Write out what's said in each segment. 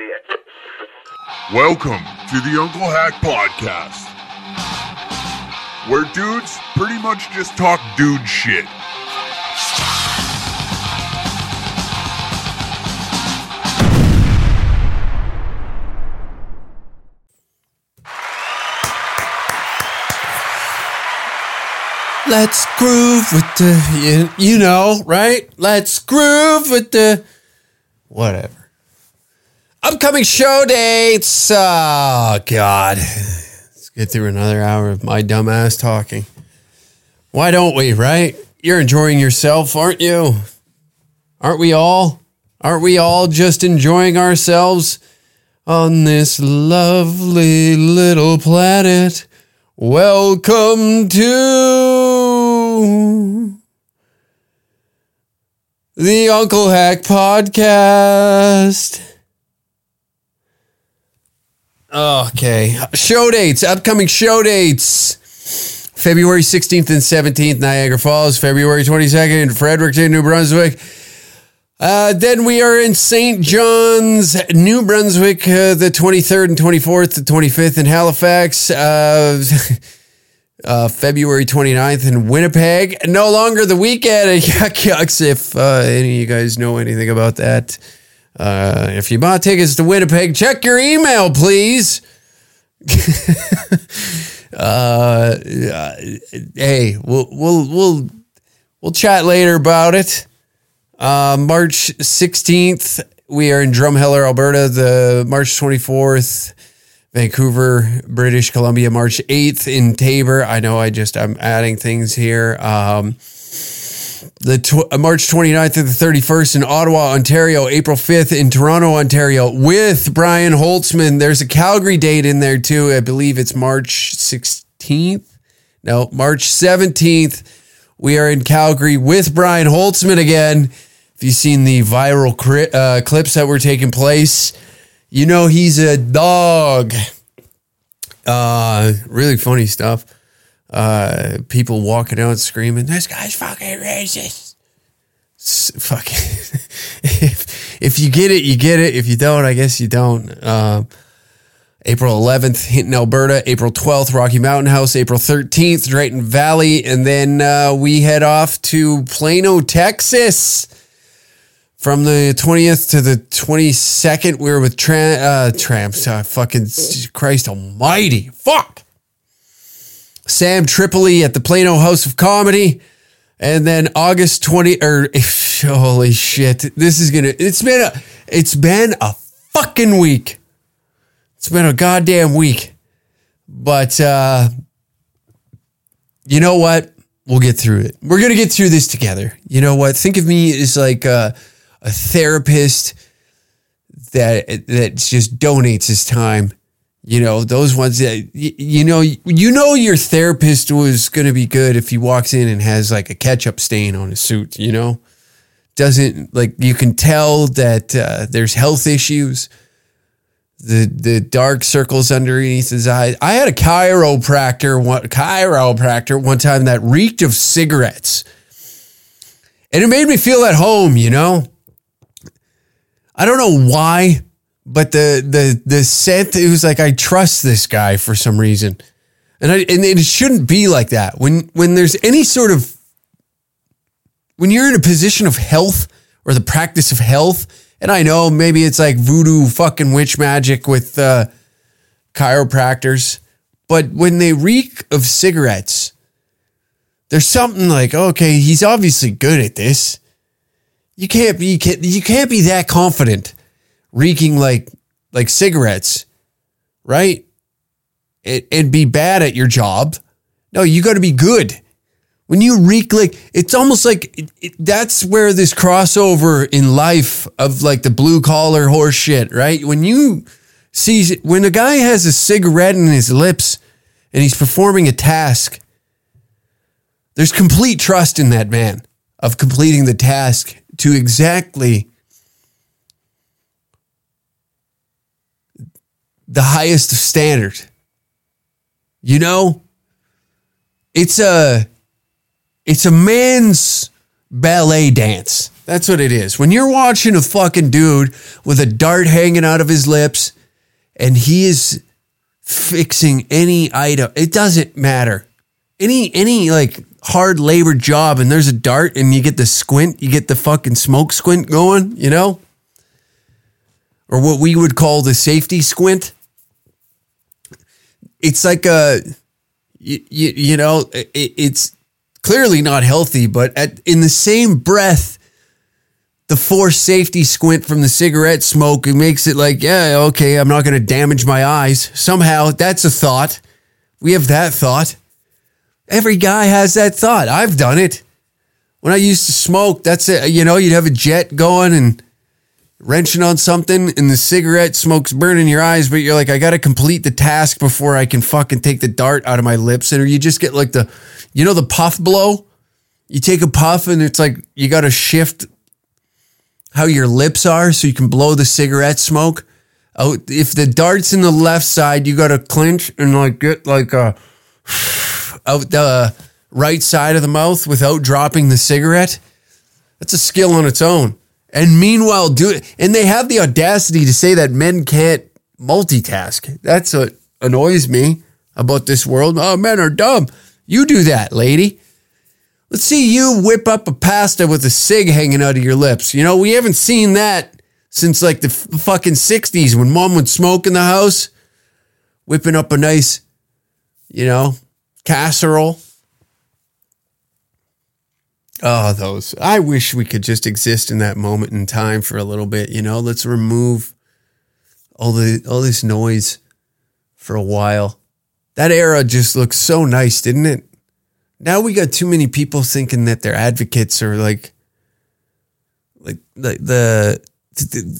see it. Welcome to the Uncle Hack Podcast, where dudes pretty much just talk dude shit. Let's groove with the, you, you know, right? Let's groove with the, whatever. Upcoming show dates. Oh, God. Let's get through another hour of my dumbass talking. Why don't we, right? You're enjoying yourself, aren't you? Aren't we all? Aren't we all just enjoying ourselves on this lovely little planet? Welcome to the Uncle Hack Podcast. Okay. Show dates, upcoming show dates. February 16th and 17th, Niagara Falls. February 22nd, Fredericton, New Brunswick. Uh, then we are in St. John's, New Brunswick, uh, the 23rd and 24th, the 25th in Halifax. Uh, uh, February 29th in Winnipeg. No longer the weekend at Yuk Yuk's, if uh, any of you guys know anything about that. Uh, if you bought tickets to Winnipeg, check your email, please. uh, hey, we'll we'll we'll we'll chat later about it. Uh, March 16th, we are in Drumheller, Alberta. The March 24th, Vancouver, British Columbia. March 8th in Taber. I know I just, I'm adding things here. Um, the tw- March 29th to the 31st in Ottawa, Ontario. April 5th in Toronto, Ontario with Brian Holtzman. There's a Calgary date in there too. I believe it's March 16th. No, March 17th. We are in Calgary with Brian Holtzman again. If you've seen the viral cri- uh, clips that were taking place, you know he's a dog. Uh, really funny stuff. Uh, people walking out screaming, "This guy's fucking racist." Fucking. if if you get it, you get it. If you don't, I guess you don't. Um, April 11th, Hinton, Alberta. April 12th, Rocky Mountain House. April 13th, Drayton Valley. And then uh, we head off to Plano, Texas. From the 20th to the 22nd, we were with tra- uh, Tramps. Uh, fucking Christ almighty. Fuck. Sam Tripoli at the Plano House of Comedy. And then August 20 or holy shit. This is gonna it's been a it's been a fucking week. It's been a goddamn week. But uh you know what? We'll get through it. We're gonna get through this together. You know what? Think of me as like a, a therapist that that just donates his time. You know, those ones that you know you know your therapist was going to be good if he walks in and has like a ketchup stain on his suit, you know? Doesn't like you can tell that uh, there's health issues. The the dark circles underneath his eyes. I had a chiropractor one chiropractor one time that reeked of cigarettes. And it made me feel at home, you know? I don't know why, but the the the scent it was like I trust this guy for some reason, and I and it shouldn't be like that. When when there's any sort of when you're in a position of health or the practice of health, and I know maybe it's like voodoo fucking witch magic with uh, chiropractors, but when they reek of cigarettes, there's something like okay, he's obviously good at this. You can't be you can't be that confident reeking like like cigarettes, right? And, and be bad at your job. No, you got to be good. When you reek like it's almost like it, it, that's where this crossover in life of like the blue collar horse shit, right? When you see when a guy has a cigarette in his lips and he's performing a task, there's complete trust in that man of completing the task to exactly the highest standard. You know, it's a it's a man's ballet dance. That's what it is. When you're watching a fucking dude with a dart hanging out of his lips and he is fixing any item, it doesn't matter. Any any like hard labor job and there's a dart and you get the squint, you get the fucking smoke squint going, you know? Or what we would call the safety squint. It's like a you, you, you know, it, it's clearly not healthy, but at, in the same breath, the forced safety squint from the cigarette smoke it makes it like, yeah, okay, I'm not going to damage my eyes. Somehow, that's a thought. We have that thought. Every guy has that thought. I've done it. When I used to smoke, that's it. You know, you'd have a jet going and wrenching on something, and the cigarette smoke's burning your eyes, but you're like, I got to complete the task before I can fucking take the dart out of my lips. And you just get like the, you know, the puff blow. You take a puff, and it's like you got to shift how your lips are so you can blow the cigarette smoke. Oh, if the dart's in the left side, you got to clinch and like get like a out the right side of the mouth without dropping the cigarette. That's a skill on its own. And meanwhile, do it. And they have the audacity to say that men can't multitask. That's what annoys me about this world. Oh, men are dumb. You do that, lady. Let's see you whip up a pasta with a cig hanging out of your lips. You know, we haven't seen that since like the f- fucking 60s when mom would smoke in the house, whipping up a nice, you know, casserole. Oh, those. I wish we could just exist in that moment in time for a little bit, you know. Let's remove all the all this noise for a while. That era just looks so nice, didn't it? Now we got too many people thinking that they're advocates or like like the, the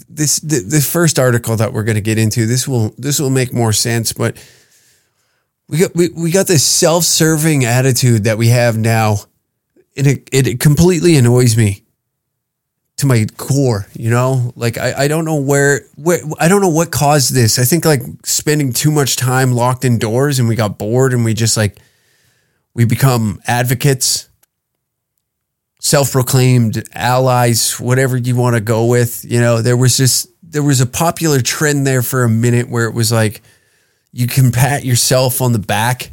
this the, this first article that we're going to get into this will this will make more sense but we got we, we got this self-serving attitude that we have now and it, it, completely annoys me to my core you know? Like I, I don't know where where i don't know what caused this. I think like spending too much time locked indoors and we got bored and we just like we become advocates self-proclaimed allies whatever you want to go with you know? There was just there was a popular trend there for a minute where it was like you can pat yourself on the back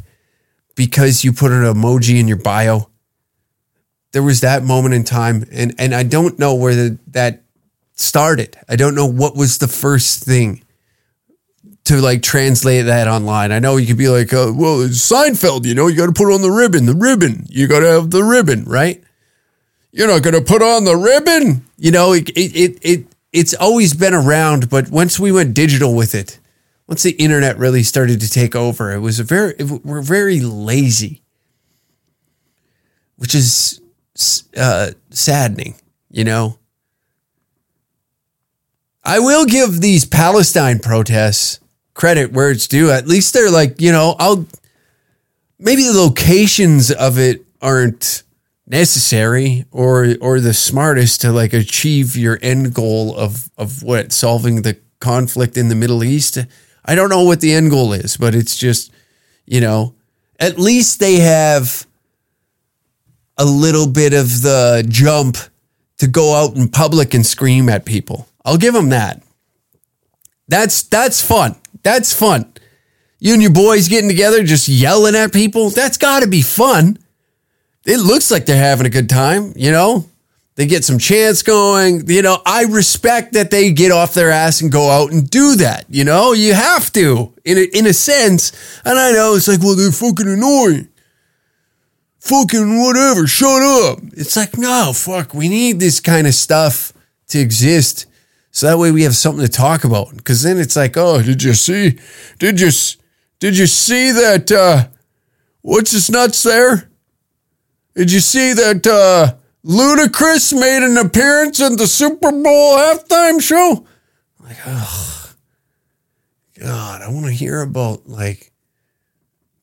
because you put an emoji in your bio. There was that moment in time, and and I don't know where the, that started. I don't know what was the first thing to like translate that online. I know you could be like, uh, well, Seinfeld, you know, you got to put on the ribbon, the ribbon. You got to have the ribbon, right? You're not going to put on the ribbon. You know, it, it, it, it, it's always been around, but once we went digital with it, once the internet really started to take over, it was a very it, we're very lazy, which is uh, saddening. You know, I will give these Palestine protests credit where it's due. At least they're like you know, I'll maybe the locations of it aren't necessary or or the smartest to like achieve your end goal of of what solving the conflict in the Middle East I don't know what the end goal is, but it's just, you know, at least they have a little bit of the jump to go out in public and scream at people. I'll give them that. That's that's fun. That's fun. You and your boys getting together just yelling at people, that's got to be fun. It looks like they're having a good time, you know? They get some chance going. You know, I respect that they get off their ass and go out and do that. You know, you have to in a, in a sense. And I know it's like, well, they're fucking annoying. Fucking whatever. Shut up. It's like, no, fuck. We need this kind of stuff to exist. So that way we have something to talk about. Cause then it's like, oh, did you see? Did you, did you see that, uh, what's this nuts there? Did you see that, uh, Ludacris made an appearance at the Super Bowl halftime show. like, oh, God, I want to hear about like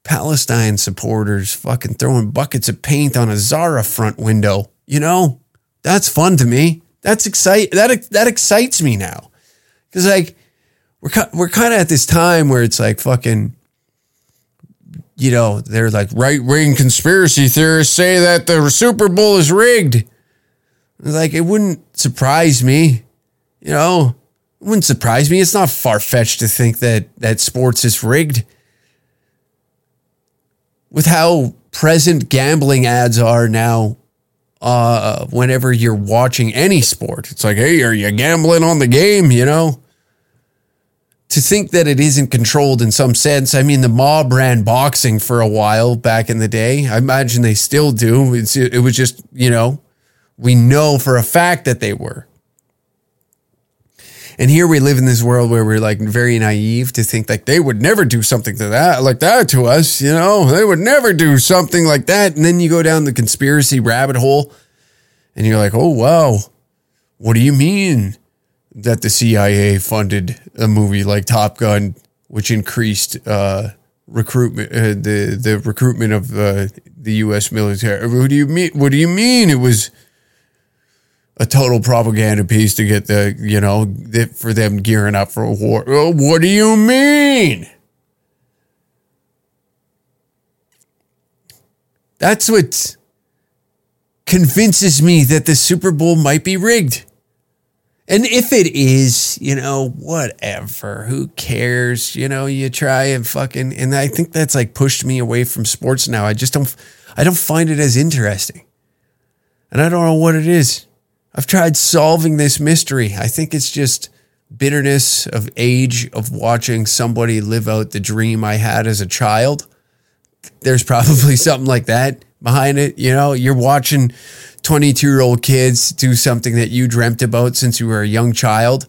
Palestine supporters fucking throwing buckets of paint on a Zara front window. You know, that's fun to me. That's excite that that excites me now, because like we're we're kind of at this time where it's like fucking you know, they're like right wing conspiracy theorists say that the Super Bowl is rigged. Like it wouldn't surprise me, you know. It wouldn't surprise me. It's not far fetched to think that that sports is rigged. With how present gambling ads are now, uh, whenever you're watching any sport, it's like, hey, are you gambling on the game? You know. To think that it isn't controlled in some sense. I mean, the mob ran boxing for a while back in the day. I imagine they still do. It's, it was just, you know, we know for a fact that they were. And here we live in this world where we're like very naive to think like they would never do something to that like that to us, you know? They would never do something like that. And then you go down the conspiracy rabbit hole and you're like, "Oh wow. What do you mean that the CIA funded a movie like Top Gun which increased uh recruitment uh, the the recruitment of uh, the US military? What do you mean what do you mean it was a total propaganda piece to get the, you know, for them gearing up for a war. Oh, what do you mean? That's what convinces me that the Super Bowl might be rigged. And if it is, you know, whatever, who cares? You know, you try and fucking, and I think that's like pushed me away from sports now. I just don't, I don't find it as interesting. And I don't know what it is. I've tried solving this mystery. I think it's just bitterness of age of watching somebody live out the dream I had as a child. There's probably something like that behind it. You know, you're watching 22 year old kids do something that you dreamt about since you were a young child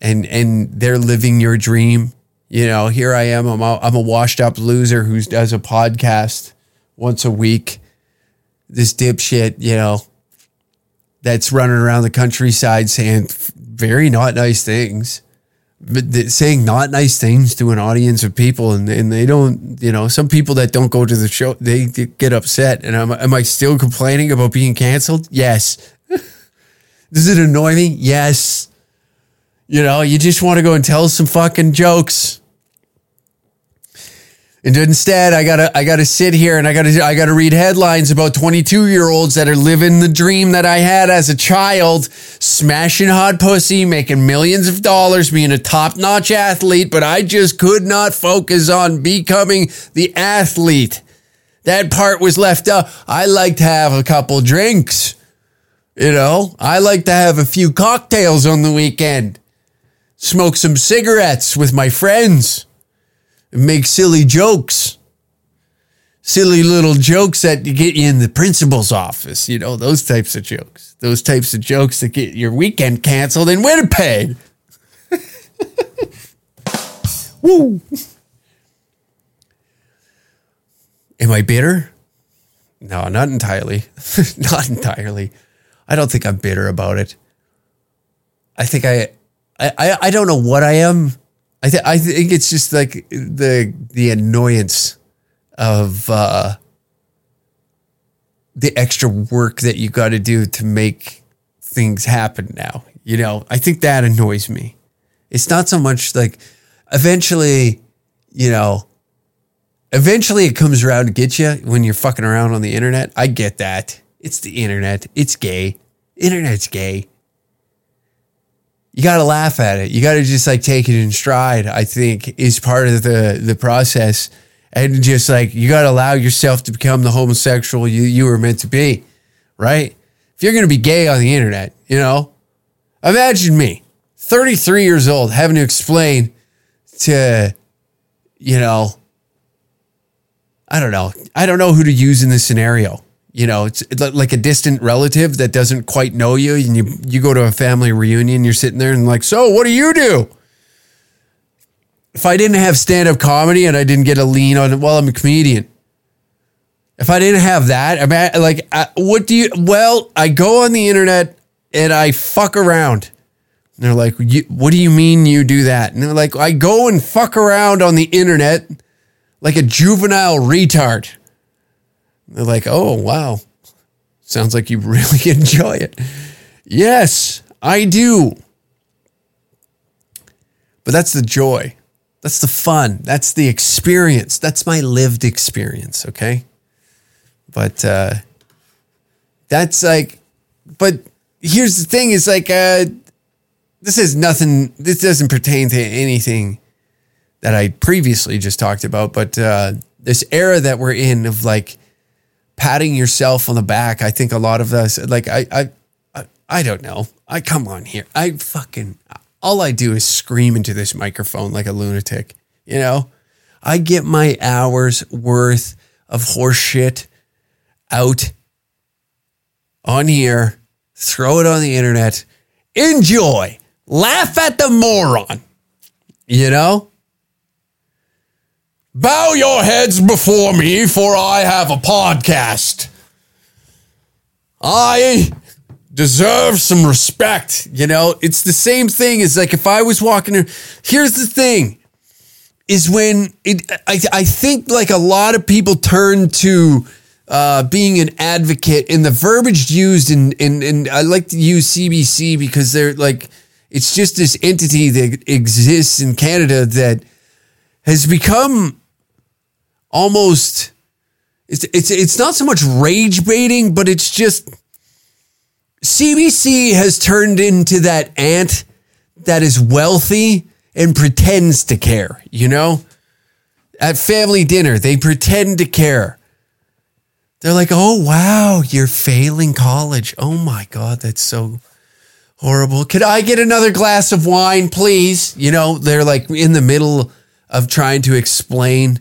and, and they're living your dream. You know, here I am. I'm a, I'm a washed up loser who does a podcast once a week. This dipshit, you know, that's running around the countryside saying very not nice things, but saying not nice things to an audience of people, and, and they don't, you know, some people that don't go to the show, they, they get upset. And am, am I still complaining about being canceled? Yes. Does it annoy me? Yes. You know, you just want to go and tell some fucking jokes. And instead, I gotta I gotta sit here and I gotta I gotta read headlines about 22 year olds that are living the dream that I had as a child, smashing hot pussy, making millions of dollars, being a top notch athlete, but I just could not focus on becoming the athlete. That part was left out. I like to have a couple drinks. You know, I like to have a few cocktails on the weekend, smoke some cigarettes with my friends make silly jokes. Silly little jokes that get you in the principal's office, you know, those types of jokes. Those types of jokes that get your weekend canceled in Winnipeg. Woo. Am I bitter? No, not entirely. not entirely. I don't think I'm bitter about it. I think I, I, I don't know what I am. I, th- I think it's just like the the annoyance of uh, the extra work that you got to do to make things happen now. You know, I think that annoys me. It's not so much like eventually, you know, eventually it comes around to get you when you're fucking around on the internet. I get that. It's the internet. It's gay. Internet's gay you got to laugh at it. You got to just like take it in stride. I think is part of the the process, and just like you got to allow yourself to become the homosexual you you were meant to be, right? If you're gonna be gay on the internet, you know, imagine me, 33 years old, having to explain to, you know, I don't know, I don't know who to use in this scenario you know, it's like a distant relative that doesn't quite know you, and you you go to a family reunion, you're sitting there and like, so what do you do? If I didn't have stand up comedy and I didn't get a lean on, well, I'm a comedian. If I didn't have that, I mean, like, what do you? Well, I go on the internet and I fuck around. And they're like, what do you mean you do that? And they're like, I go and fuck around on the internet like a juvenile retard. They're like, oh, wow. Sounds like you really enjoy it. Yes, I do. But that's the joy. That's the fun. That's the experience. That's my lived experience. Okay. But uh, that's like, but here's the thing: is like uh, this is nothing. This doesn't pertain to anything that I previously just talked about. But uh, this era that we're in of like patting yourself on the back, I think a lot of us like I I I, I don't know. I come on here. I fucking all I do is scream into this microphone like a lunatic. You know, I get my hours worth of horseshit out on here, throw it on the internet, enjoy, laugh at the moron. You know? Bow your heads before me, for I have a podcast. I deserve some respect. You know, it's the same thing as like if I was walking. Here's the thing is when it, I, I think like a lot of people turn to uh, being an advocate and the verbiage used in, in, in, I like to use CBC because they're like, it's just this entity that exists in Canada that has become almost, it's, it's, it's not so much rage baiting, but it's just, CBC has turned into that ant that is wealthy and pretends to care, you know? At family dinner, they pretend to care. They're like, oh, wow, you're failing college. Oh my God, that's so horrible. Could I get another glass of wine, please? You know, they're like in the middle of trying to explain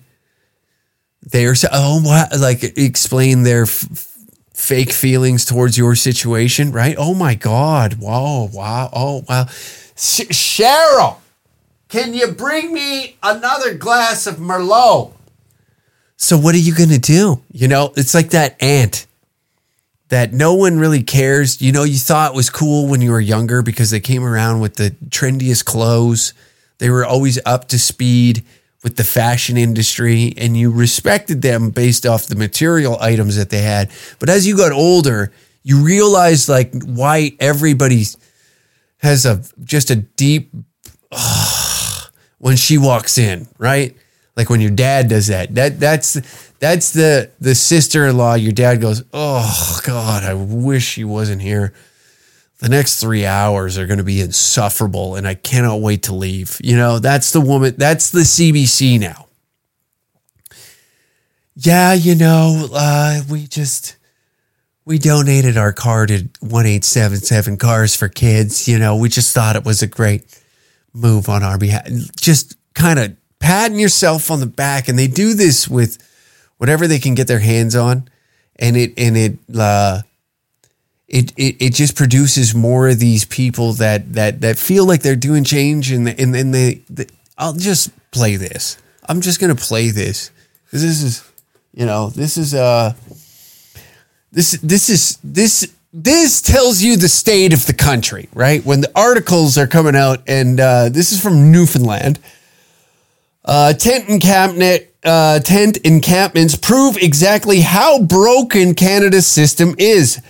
their, oh, wow, like explain their f- fake feelings towards your situation, right? Oh my God. Wow, wow, oh, wow. Sh- Cheryl, can you bring me another glass of Merlot? So, what are you going to do? You know, it's like that ant that no one really cares. You know, you thought was cool when you were younger because they came around with the trendiest clothes. They were always up to speed with the fashion industry and you respected them based off the material items that they had. But as you got older, you realized like why everybody has a just a deep when she walks in, right? Like when your dad does that. That that's that's the the sister-in-law. Your dad goes, "Oh God, I wish she wasn't here." The next three hours are going to be insufferable, and I cannot wait to leave. You know, that's the woman. That's the CBC now. Yeah, you know, uh, we just we donated our car to one eight seven seven Cars for Kids. You know, we just thought it was a great move on our behalf. Just kind of patting yourself on the back, and they do this with whatever they can get their hands on, and it and it uh, it, it it just produces more of these people that that that feel like they're doing change, and and then they, they I'll just play this. I'm just gonna play this this is you know this is uh this this is this this tells you the state of the country, right? When the articles are coming out, and uh, this is from Newfoundland. Uh, tent encampment, uh, tent encampments prove exactly how broken Canada's system is.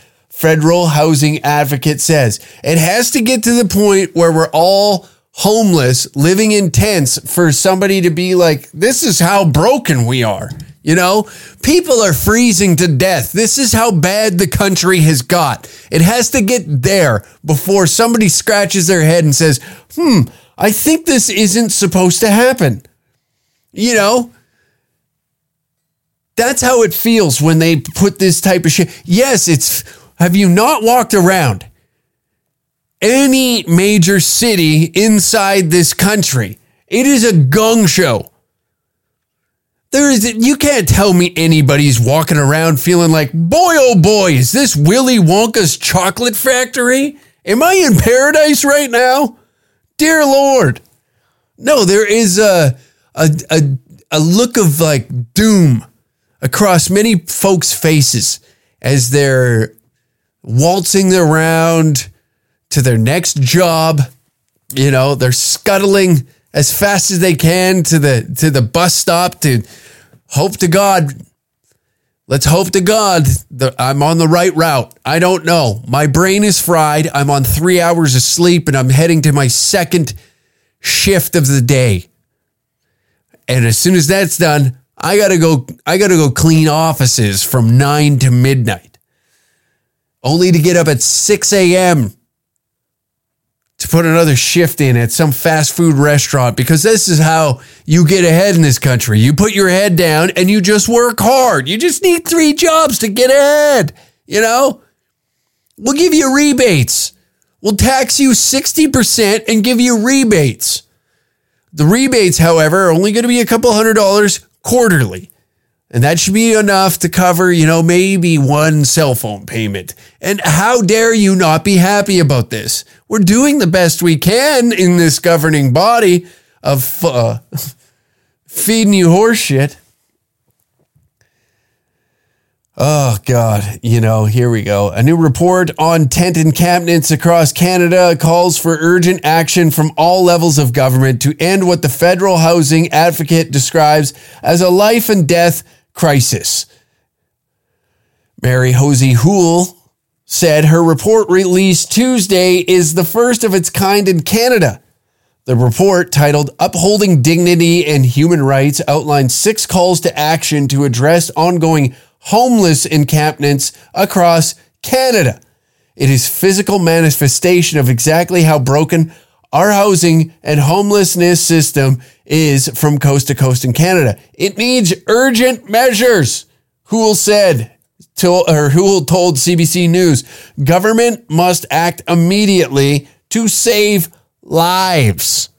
Federal housing advocate says it has to get to the point where we're all homeless, living in tents, for somebody to be like, "This is how broken we are." You know, people are freezing to death. This is how bad the country has got. It has to get there before somebody scratches their head and says, hmm, I think this isn't supposed to happen. You know, that's how it feels when they put this type of shit. Yes, it's, have you not walked around any major city inside this country? It is a gung show. There is you can't tell me anybody's walking around feeling like, boy oh boy, is this Willy Wonka's chocolate factory? Am I in paradise right now? Dear Lord. No, there is a a a, a look of like doom across many folks' faces as they're waltzing around to their next job. You know, they're scuttling as fast as they can to the to the bus stop to hope to God. Let's hope to God that I'm on the right route. I don't know. My brain is fried. I'm on three hours of sleep and I'm heading to my second shift of the day. And as soon as that's done, I gotta go. I gotta go clean offices from nine to midnight. Only to get up at 6 a.m. to put another shift in at some fast food restaurant because this is how you get ahead in this country. You put your head down and you just work hard. You just need three jobs to get ahead, you know? We'll give you rebates. We'll tax you 60% and give you rebates. The rebates, however, are only going to be a couple hundred dollars quarterly. And that should be enough to cover, you know, maybe one cell phone payment. And how dare you not be happy about this? We're doing the best we can in this governing body of uh, feeding you horseshit. Oh, God. You know, here we go. A new report on tent encampments across Canada calls for urgent action from all levels of government to end what the federal housing advocate describes as a life and death crisis. Marie-Josée Houle said her report released Tuesday is the first of its kind in Canada. The report, titled Upholding Dignity and Human Rights, outlines six calls to action to address ongoing homeless encampments across Canada. It is physical manifestation of exactly how broken our housing and homelessness system is from coast to coast in Canada. It needs urgent measures. Houle said, to, or Houle told CBC News, government must act immediately to save lives.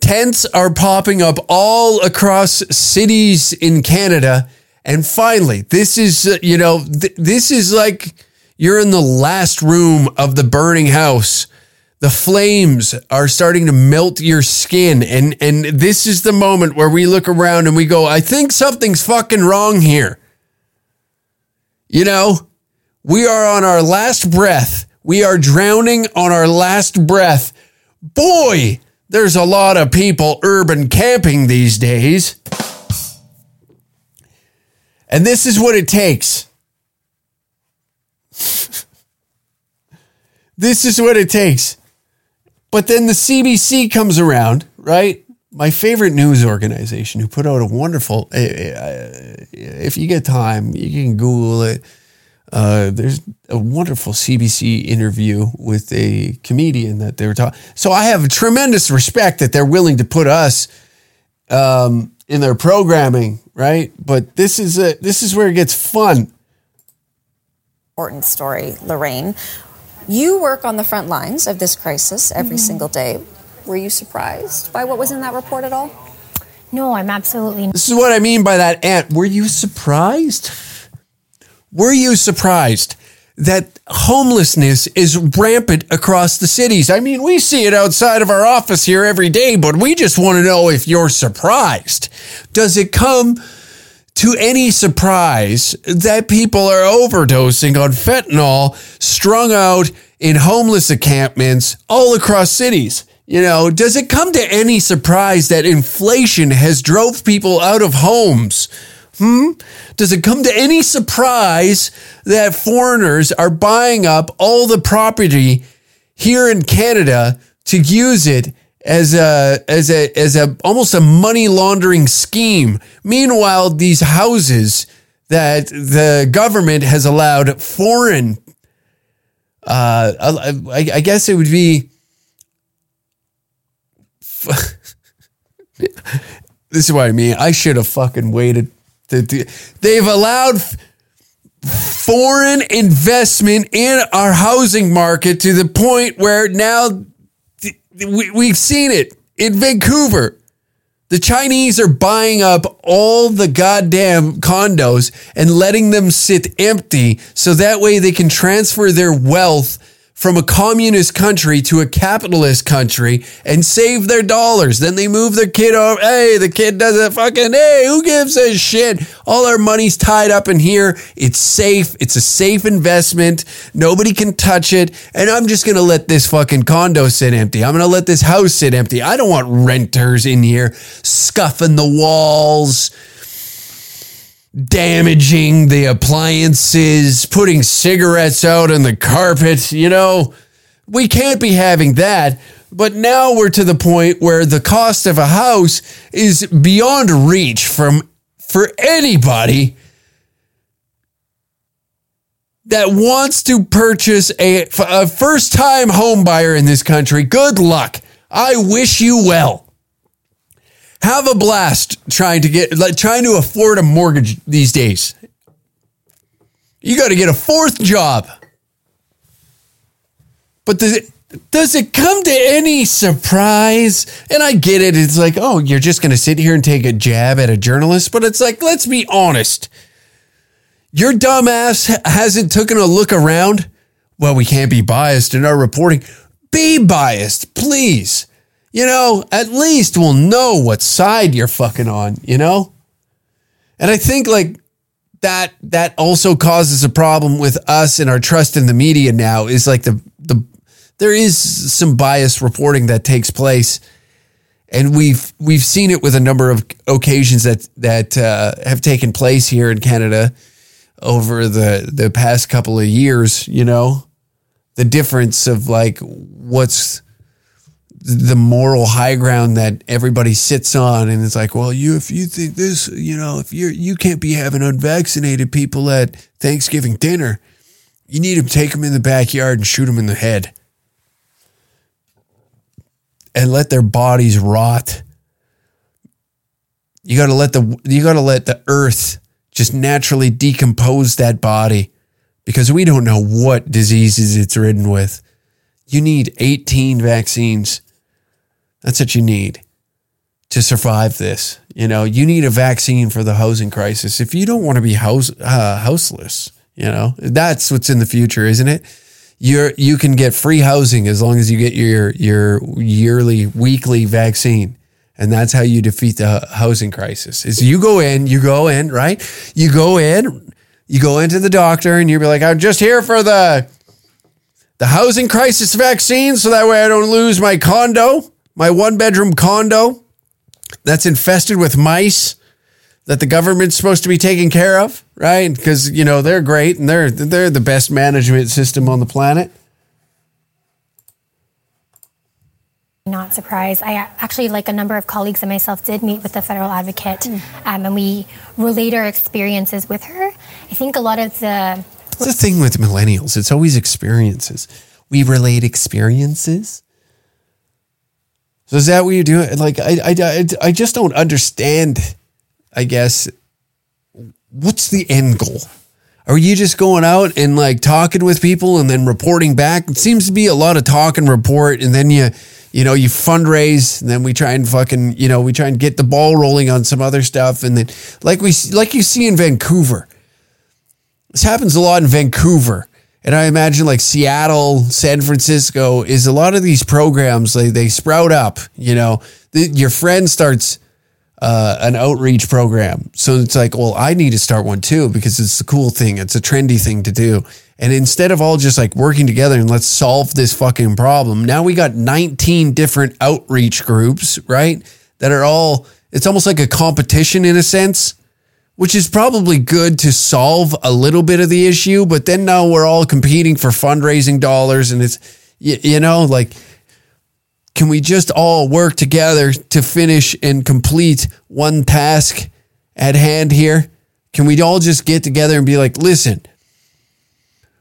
Tents are popping up all across cities in Canada. And finally, this is, uh, you know, th- this is like you're in the last room of the burning house the flames are starting to melt your skin. And and this is the moment where we look around and we go i think something's fucking wrong here. You know we are on our last breath. We are drowning on our last breath. Boy there's a lot of people urban camping these days. And this is what it takes. This is what it takes but then the CBC comes around, right? My favorite news organization who put out a wonderful, eh, eh, if you get time, you can Google it. Uh, there's a wonderful CBC interview with a comedian that they were talking. So I have tremendous respect that they're willing to put us um, in their programming, right? But this is a, this is where it gets fun. Important story, Lorraine. You work on the front lines of this crisis every mm-hmm. single day. Were you surprised by what was in that report at all? No, I'm absolutely. not. This is what I mean by that, Aunt. Were you surprised? Were you surprised that homelessness is rampant across the cities? I mean, we see it outside of our office here every day, but we just want to know if you're surprised. Does it come to any surprise that people are overdosing on fentanyl strung out in homeless encampments all across cities. You know, does it come to any surprise that inflation has drove people out of homes? Hmm? Does it come to any surprise that foreigners are buying up all the property here in Canada to use it as a as a as a almost a money laundering scheme. Meanwhile, these houses that the government has allowed foreign, uh, I, I guess it would be. this is what I mean. I should have fucking waited. To, to, they've allowed foreign investment in our housing market to the point where now we, we've seen it in Vancouver. The Chinese are buying up all the goddamn condos and letting them sit empty so that way they can transfer their wealth from a communist country to a capitalist country and save their dollars. Then they move their kid over. Hey, the kid doesn't fucking, hey, who gives a shit? All our money's tied up in here. It's safe. It's a safe investment. Nobody can touch it. And I'm just going to let this fucking condo sit empty. I'm going to let this house sit empty. I don't want renters in here scuffing the walls damaging the appliances, putting cigarettes out on the carpet. You know, we can't be having that. But now we're to the point where the cost of a house is beyond reach from for anybody. that wants to purchase a, a first time home buyer in this country, good luck. I wish you well. Have a blast trying to get, like, trying to afford a mortgage these days. You got to get a fourth job. But does it, does it come to any surprise? And I get it. It's like, oh, you're just going to sit here and take a jab at a journalist. But it's like, let's be honest. Your dumbass hasn't taken a look around. Well, we can't be biased in our reporting. Be biased, please. You know, at least we'll know what side you're fucking on, you know? And I think like that that also causes a problem with us and our trust in the media now is like the the there is some bias reporting that takes place and we've we've seen it with a number of occasions that that uh, have taken place here in Canada over the the past couple of years, you know, the difference of like what's the moral high ground that everybody sits on and it's like well you if you think this you know if you're you can't be having unvaccinated people at thanksgiving dinner you need to take them in the backyard and shoot them in the head. And let their bodies rot. You got to let the you got to let the earth just naturally decompose that body because we don't know what diseases it's ridden with. You need 18 vaccines that's what you need to survive this. You know, you need a vaccine for the housing crisis. If you don't want to be house uh, houseless, you know, that's what's in the future, isn't it? You're you can get free housing as long as you get your your yearly weekly vaccine. And that's how you defeat the housing crisis. Is you go in, you go in, right? You go in, you go into the doctor and you'll be like, I'm just here for the the housing crisis vaccine so that way I don't lose my condo my one bedroom condo that's infested with mice that the government's supposed to be taking care of, right? Because you know they're great and they're they're the best management system on the planet. Not surprised. I actually, like a number of colleagues and myself, did meet with the federal advocate, um, and we relayed our experiences with her. I think a lot of the It's the thing with millennials. It's always experiences. We relate experiences. So is that what you're doing? Like, I, I, I, just don't understand, I guess, what's the end goal? Are you just going out and like talking with people and then reporting back? It seems to be a lot of talk and report, and then you, you know, you fundraise, and then we try and fucking, you know, we try and get the ball rolling on some other stuff, and then like we, like you see in Vancouver, this happens a lot in Vancouver and I imagine like Seattle, San Francisco is a lot of these programs, they, they sprout up, you know, the, your friend starts uh, an outreach program. So it's like, well, I need to start one too because it's the cool thing. It's a trendy thing to do. And instead of all just like working together and let's solve this fucking problem, now we got 19 different outreach groups, right? That are all, it's almost like a competition in a sense which is probably good to solve a little bit of the issue. But then now we're all competing for fundraising dollars, and it's you, know like can we just all work together to finish and complete one task at hand here? Can we all just get together and be like, listen,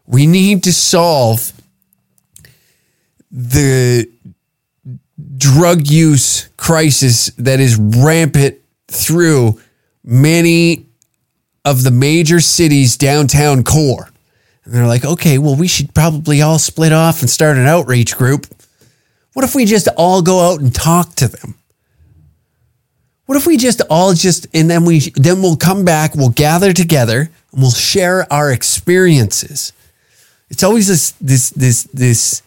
we need to solve the drug use crisis that is rampant through many of the major cities' downtown core. And they're like, okay, well, we should probably all split off and start an outreach group. What if we just all go out and talk to them? What if we just all just and then we then we'll come back, we'll gather together, and we'll share our experiences. It's always this this this this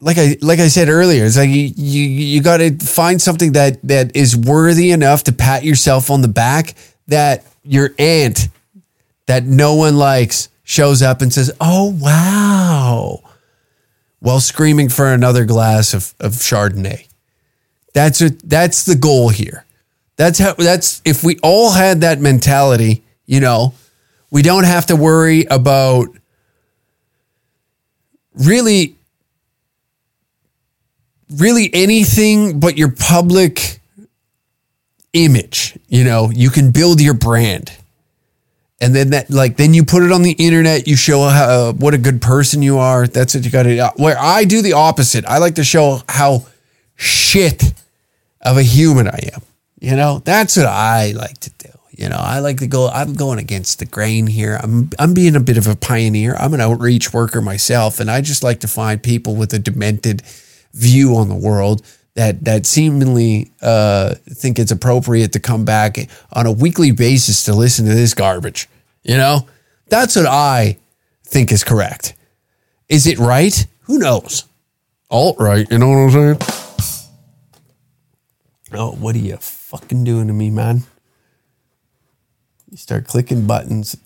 like I like I said earlier, it's like you you, you got to find something that that is worthy enough to pat yourself on the back that your aunt that no one likes shows up and says, "Oh wow," while screaming for another glass of of Chardonnay. That's it. That's the goal here. That's how. That's if we all had that mentality, you know, we don't have to worry about really really anything but your public image. You know, you can build your brand. and then that like then you put it on the internet. You show how uh, what a good person you are. That's what you got to. Where I do the opposite. I like to show how shit of a human I am. You know, that's what I like to do. You know, I like to go. I'm going against the grain here. I'm I'm being a bit of a pioneer. I'm an outreach worker myself, and I just like to find people with a demented view on the world that that seemingly uh, think it's appropriate to come back on a weekly basis to listen to this garbage. You know, that's what I think is correct. Is it right? Who knows? Alt right, you know what I'm saying? Oh, what are you fucking doing to me, man? You start clicking buttons.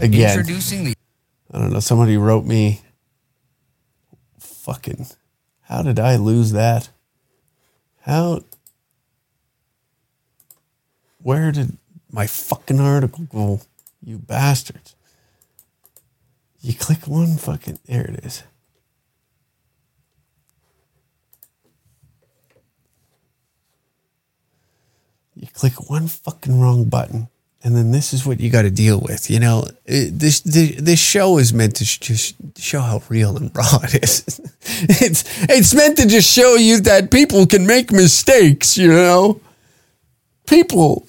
Again, Introducing the I don't know. Somebody wrote me. Fucking. How did I lose that? How. Where did my fucking article go? You bastards. You click one fucking. There it is. You click one fucking wrong button, and then this is what you got to deal with. You know, it, this, this this show is meant to sh- just show how real and raw it is. it's it's meant to just show you that people can make mistakes. You know, people.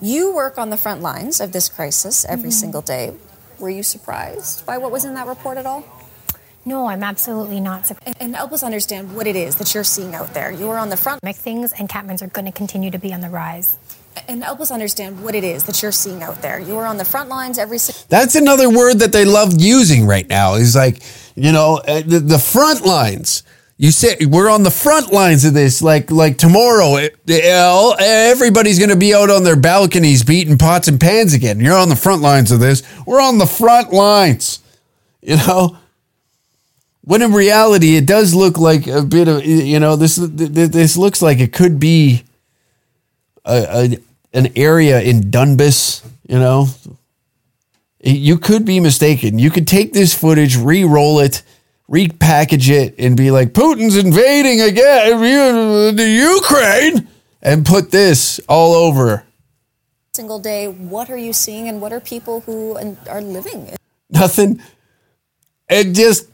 You work on the front lines of this crisis every mm-hmm. single day. Were you surprised by what was in that report at all? No, I'm absolutely not surprised. And, and help us understand what it is that you're seeing out there. You are on the front Things encampments are going to continue to be on the rise. And help us understand what it is that you're seeing out there. You are on the front lines every That's another word that they love using right now. Is like, you know, uh, the, the front lines. You say we're on the front lines of this. Like, like tomorrow, it, it- everybody's going to be out on their balconies beating pots and pans again. You're on the front lines of this. We're on the front lines. You know, when in reality, it does look like a bit of you know this. This looks like it could be a, a an area in Donbas. You know, you could be mistaken. You could take this footage, re-roll it, repackage it, and be like, Putin's invading again the Ukraine, and put this all over. single day. What are you seeing, and what are people who are living? in Nothing. It just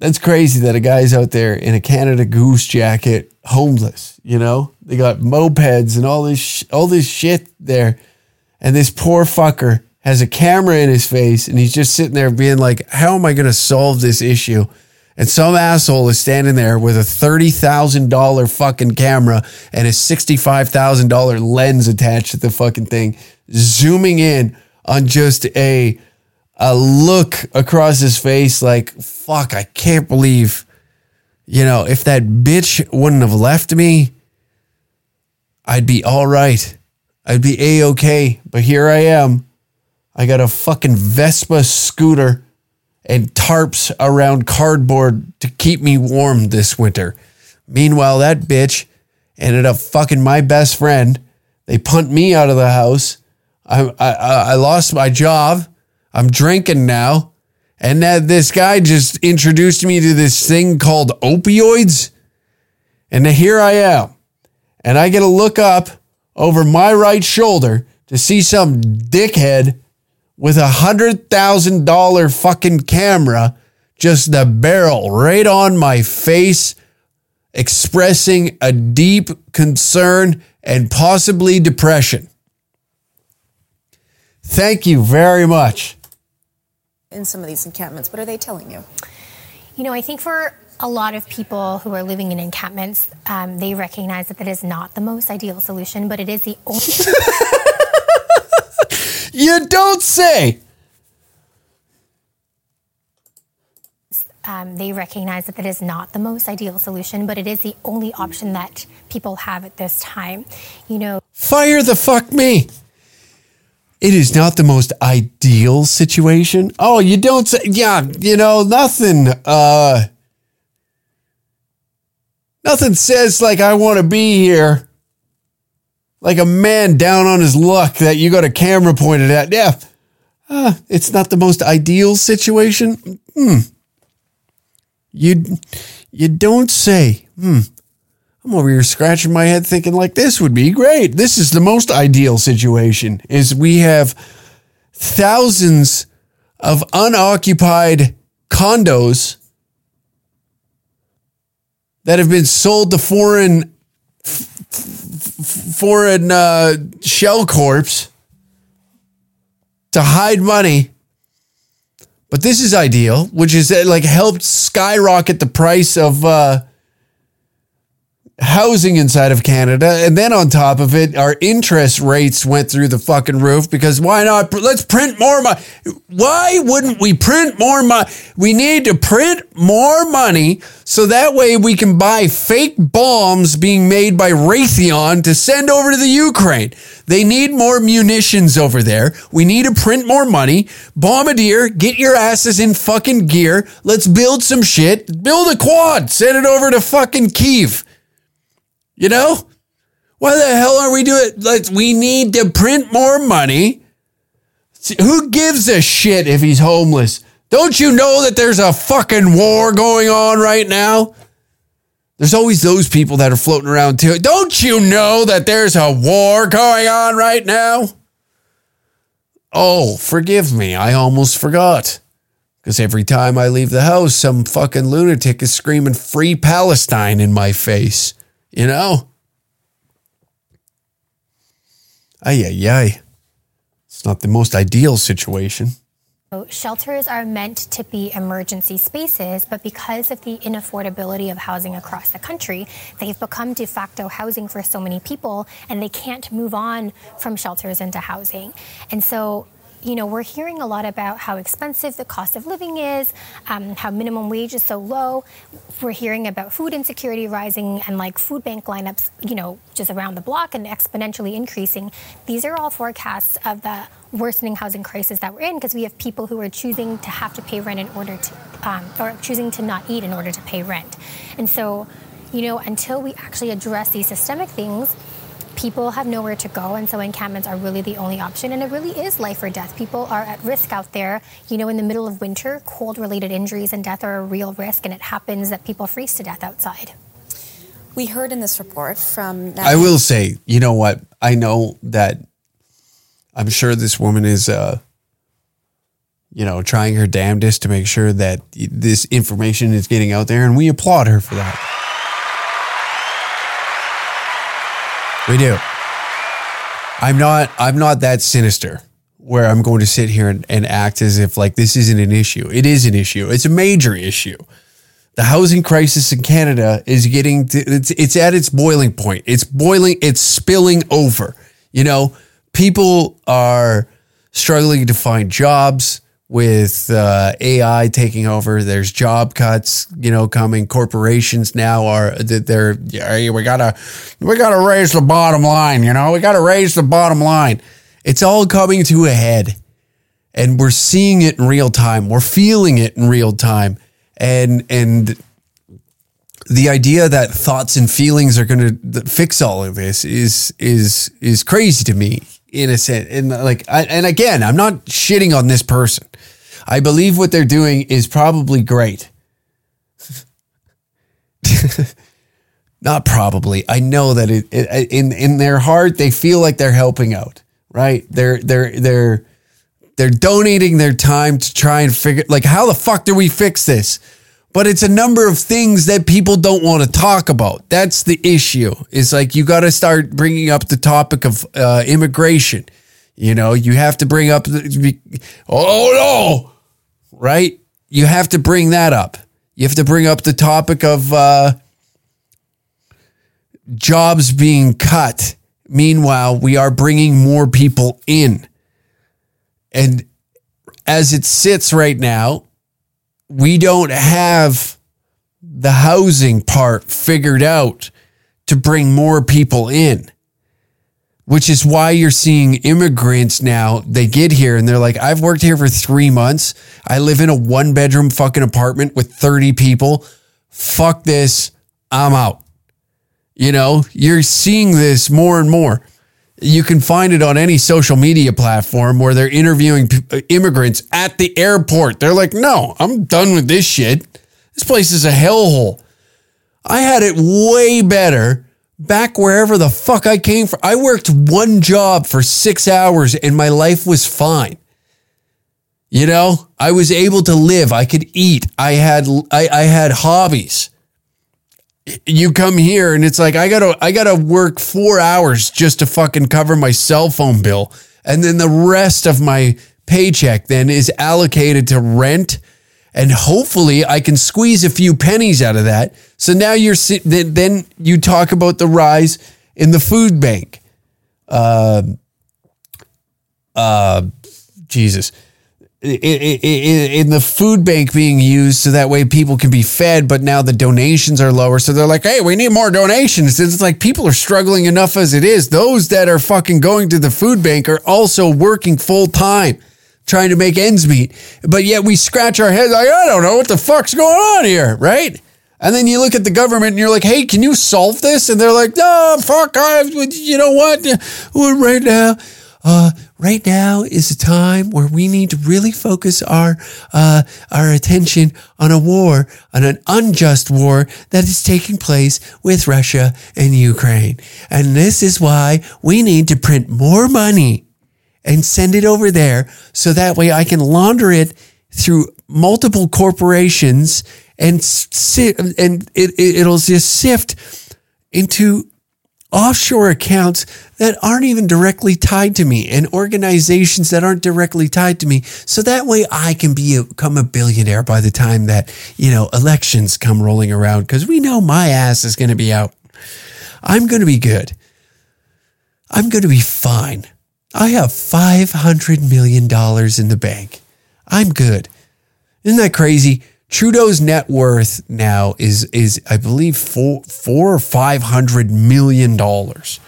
that's crazy that a guy's out there in a Canada Goose jacket, homeless. You know, they got mopeds and all this sh- all this shit there, and this poor fucker has a camera in his face, and he's just sitting there being like, "How am I going to solve this issue?" And some asshole is standing there with a thirty thousand dollar fucking camera and a sixty five thousand dollar lens attached to the fucking thing, zooming in on just a a look across his face like, fuck, I can't believe, you know, if that bitch wouldn't have left me, I'd be all right. I'd be a okay. But here I am. I got a fucking Vespa scooter and tarps around cardboard to keep me warm this winter. Meanwhile, that bitch ended up fucking my best friend. They punt me out of the house. I, I, I lost my job. I'm drinking now. And that this guy just introduced me to this thing called opioids. And here I am. And I get to look up over my right shoulder to see some dickhead with a hundred thousand dollar fucking camera, just the barrel right on my face, expressing a deep concern and possibly depression. Thank you very much. In some of these encampments. What are they telling you? You know, I think for a lot of people who are living in encampments, um, they recognize that that is not the most ideal solution, but it is the only. You don't say. um, they recognize that that is not the most ideal solution, but it is the only option that people have at this time. You know, Fire the fuck me. It is not the most ideal situation. Oh, you don't say, yeah, you know, nothing, uh, nothing says like I want to be here like a man down on his luck that you got a camera pointed at. Yeah, uh, it's not the most ideal situation. Hmm. You, you don't say. Hmm. I'm over here scratching my head thinking like this would be great. This is the most ideal situation is we have thousands of unoccupied condos that have been sold to foreign f- f- foreign uh, shell corps to hide money. But this is ideal, which is uh, like helped skyrocket the price of uh, housing inside of Canada. And then on top of it, our interest rates went through the fucking roof because why not? Let's print more money. Why wouldn't we print more money? We need to print more money so that way we can buy fake bombs being made by Raytheon to send over to the Ukraine. They need more munitions over there. We need to print more money. Bombardier, get your asses in fucking gear. Let's build some shit. Build a quad. Send it over to fucking Kiev. You know? Why the hell are we doing Let's we need to print more money. Who gives a shit if he's homeless? Don't you know that there's a fucking war going on right now? There's always those people that are floating around too. Don't you know that there's a war going on right now? Oh, forgive me. I almost forgot. Because every time I leave the house, some fucking lunatic is screaming free Palestine in my face. You know? Ay, ay, ay. It's not the most ideal situation. Shelters are meant to be emergency spaces, but because of the inaffordability of housing across the country, they've become de facto housing for so many people, and they can't move on from shelters into housing. And so you know, we're hearing a lot about how expensive the cost of living is, um, how minimum wage is so low. We're hearing about food insecurity rising and like food bank lineups, you know, just around the block and exponentially increasing. These are all forecasts of the worsening housing crisis that we're in because we have people who are choosing to have to pay rent in order to, um, or choosing to not eat in order to pay rent. And so, you know, until we actually address these systemic things, people have nowhere to go, and so encampments are really the only option. And it really is life or death. People are at risk out there. You know, in the middle of winter, cold related injuries and death are a real risk, and it happens that people freeze to death outside. We heard in this report from. I will say, you know what? I know that I'm sure this woman is, uh, you know, trying her damnedest to make sure that this information is getting out there, and we applaud her for that. We do. I'm not I'm not that sinister where I'm going to sit here and, and act as if like this isn't an issue. It is an issue. It's a major issue. The housing crisis in Canada is getting to, it's it's at its boiling point. It's boiling, it's spilling over. You know, people are struggling to find jobs with uh, AI taking over. There's job cuts, you know, coming. Corporations now are they're we gotta we gotta raise the bottom line. You know, we gotta raise the bottom line. It's all coming to a head, and we're seeing it in real time. We're feeling it in real time, and and the idea that thoughts and feelings are going to fix all of this is is is crazy to me in a sense. And like, I, and again, I'm not shitting on this person. I believe what they're doing is probably great. not probably. I know that it, it, in in their heart they feel like they're helping out, right? They're they're they're they're donating their time to try and figure like how the fuck do we fix this? But it's a number of things that people don't want to talk about. That's the issue. It's like you got to start bringing up the topic of uh, immigration. You know, you have to bring up the, oh no, right? You have to bring that up. You have to bring up the topic of uh, jobs being cut. Meanwhile, we are bringing more people in. And as it sits right now, we don't have the housing part figured out to bring more people in which is why you're seeing immigrants now. They get here and they're like, I've worked here for three months. I live in a one bedroom fucking apartment with 30 people. Fuck this. I'm out. You know, you're seeing this more and more. You can find it on any social media platform where they're interviewing p- uh, immigrants at the airport. They're like, no, I'm done with this shit. This place is a hellhole. I had it way better back wherever the fuck I came from. I worked one job for six hours and my life was fine. You know, I was able to live. I could eat. I had I, I had hobbies. You come here and it's like I gotta I gotta work four hours just to fucking cover my cell phone bill, and then the rest of my paycheck then is allocated to rent, and hopefully I can squeeze a few pennies out of that. So now you're then then you talk about the rise in the food bank. Uh, uh, Jesus in, the food bank being used so that way people can be fed, but now the donations are lower. So they're like, hey, we need more donations. It's like people are struggling enough as it is. Those that are fucking going to the food bank are also working full time trying to make ends meet. But yet we scratch our heads like, I don't know what the fuck's going on here, right? And then you look at the government and you're like, hey, can you solve this? And they're like, no, fuck, I, you know what? Right now, uh, right now is a time where we need to really focus our uh, our attention on a war, on an unjust war that is taking place with Russia and Ukraine. And this is why we need to print more money and send it over there so that way I can launder it through multiple corporations and si- and it, it, it'll just sift into offshore accounts that aren't even directly tied to me and organizations that aren't directly tied to me. So that way I can be become a billionaire by the time that, you know, elections come rolling around because we know my ass is going to be out. I'm going to be good. I'm going to be fine. I have $500 million in the bank. I'm good. Isn't that crazy? Trudeau's net worth now is is I believe four four or five hundred million dollars.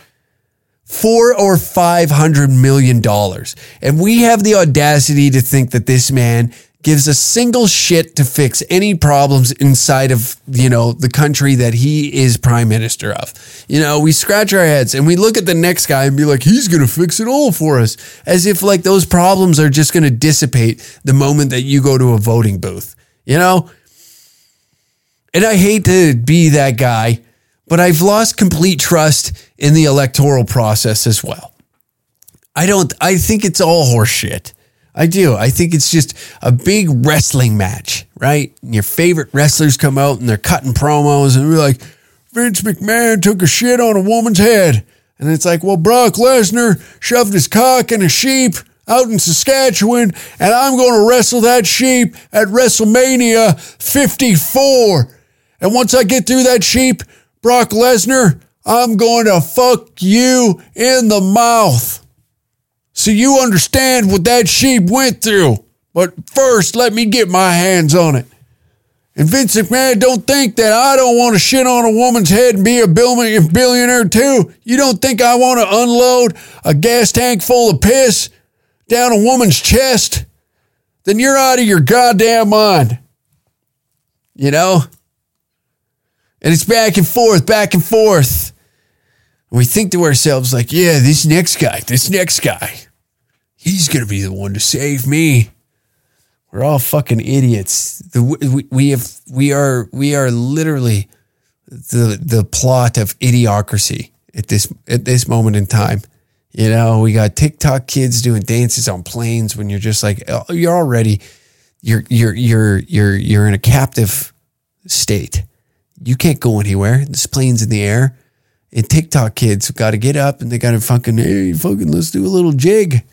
Four or five hundred million dollars. And we have the audacity to think that this man gives a single shit to fix any problems inside of, you know, the country that he is prime minister of. You know, we scratch our heads and we look at the next guy and be like, he's going to fix it all for us. As if like those problems are just going to dissipate the moment that you go to a voting booth you know? And I hate to be that guy, but I've lost complete trust in the electoral process as well. I don't, I think it's all horseshit. I do. I think it's just a big wrestling match, right? And your favorite wrestlers come out and they're cutting promos and we're like, Vince McMahon took a shit on a woman's head. And it's like, well, Brock Lesnar shoved his cock in a sheep out in Saskatchewan, and I'm going to wrestle that sheep at WrestleMania 54. And once I get through that sheep, Brock Lesnar, I'm going to fuck you in the mouth. So you understand what that sheep went through. But first, let me get my hands on it. And Vince McMahon, don't think that I don't want to shit on a woman's head and be a billionaire too. You don't think I want to unload a gas tank full of piss down a woman's chest, then you're out of your goddamn mind. You know? And it's back and forth, back and forth. We think to ourselves, like, yeah, this next guy, this next guy, he's going to be the one to save me. We're all fucking idiots. The, we, we have, we are, we are literally the, the plot of idiocracy at this, at this moment in time. You know, we got TikTok kids doing dances on planes when you're just like oh, you're already you're you're you're you're you're in a captive state. You can't go anywhere. This plane's in the air. And TikTok kids got to get up and they got to fucking hey fucking let's do a little jig.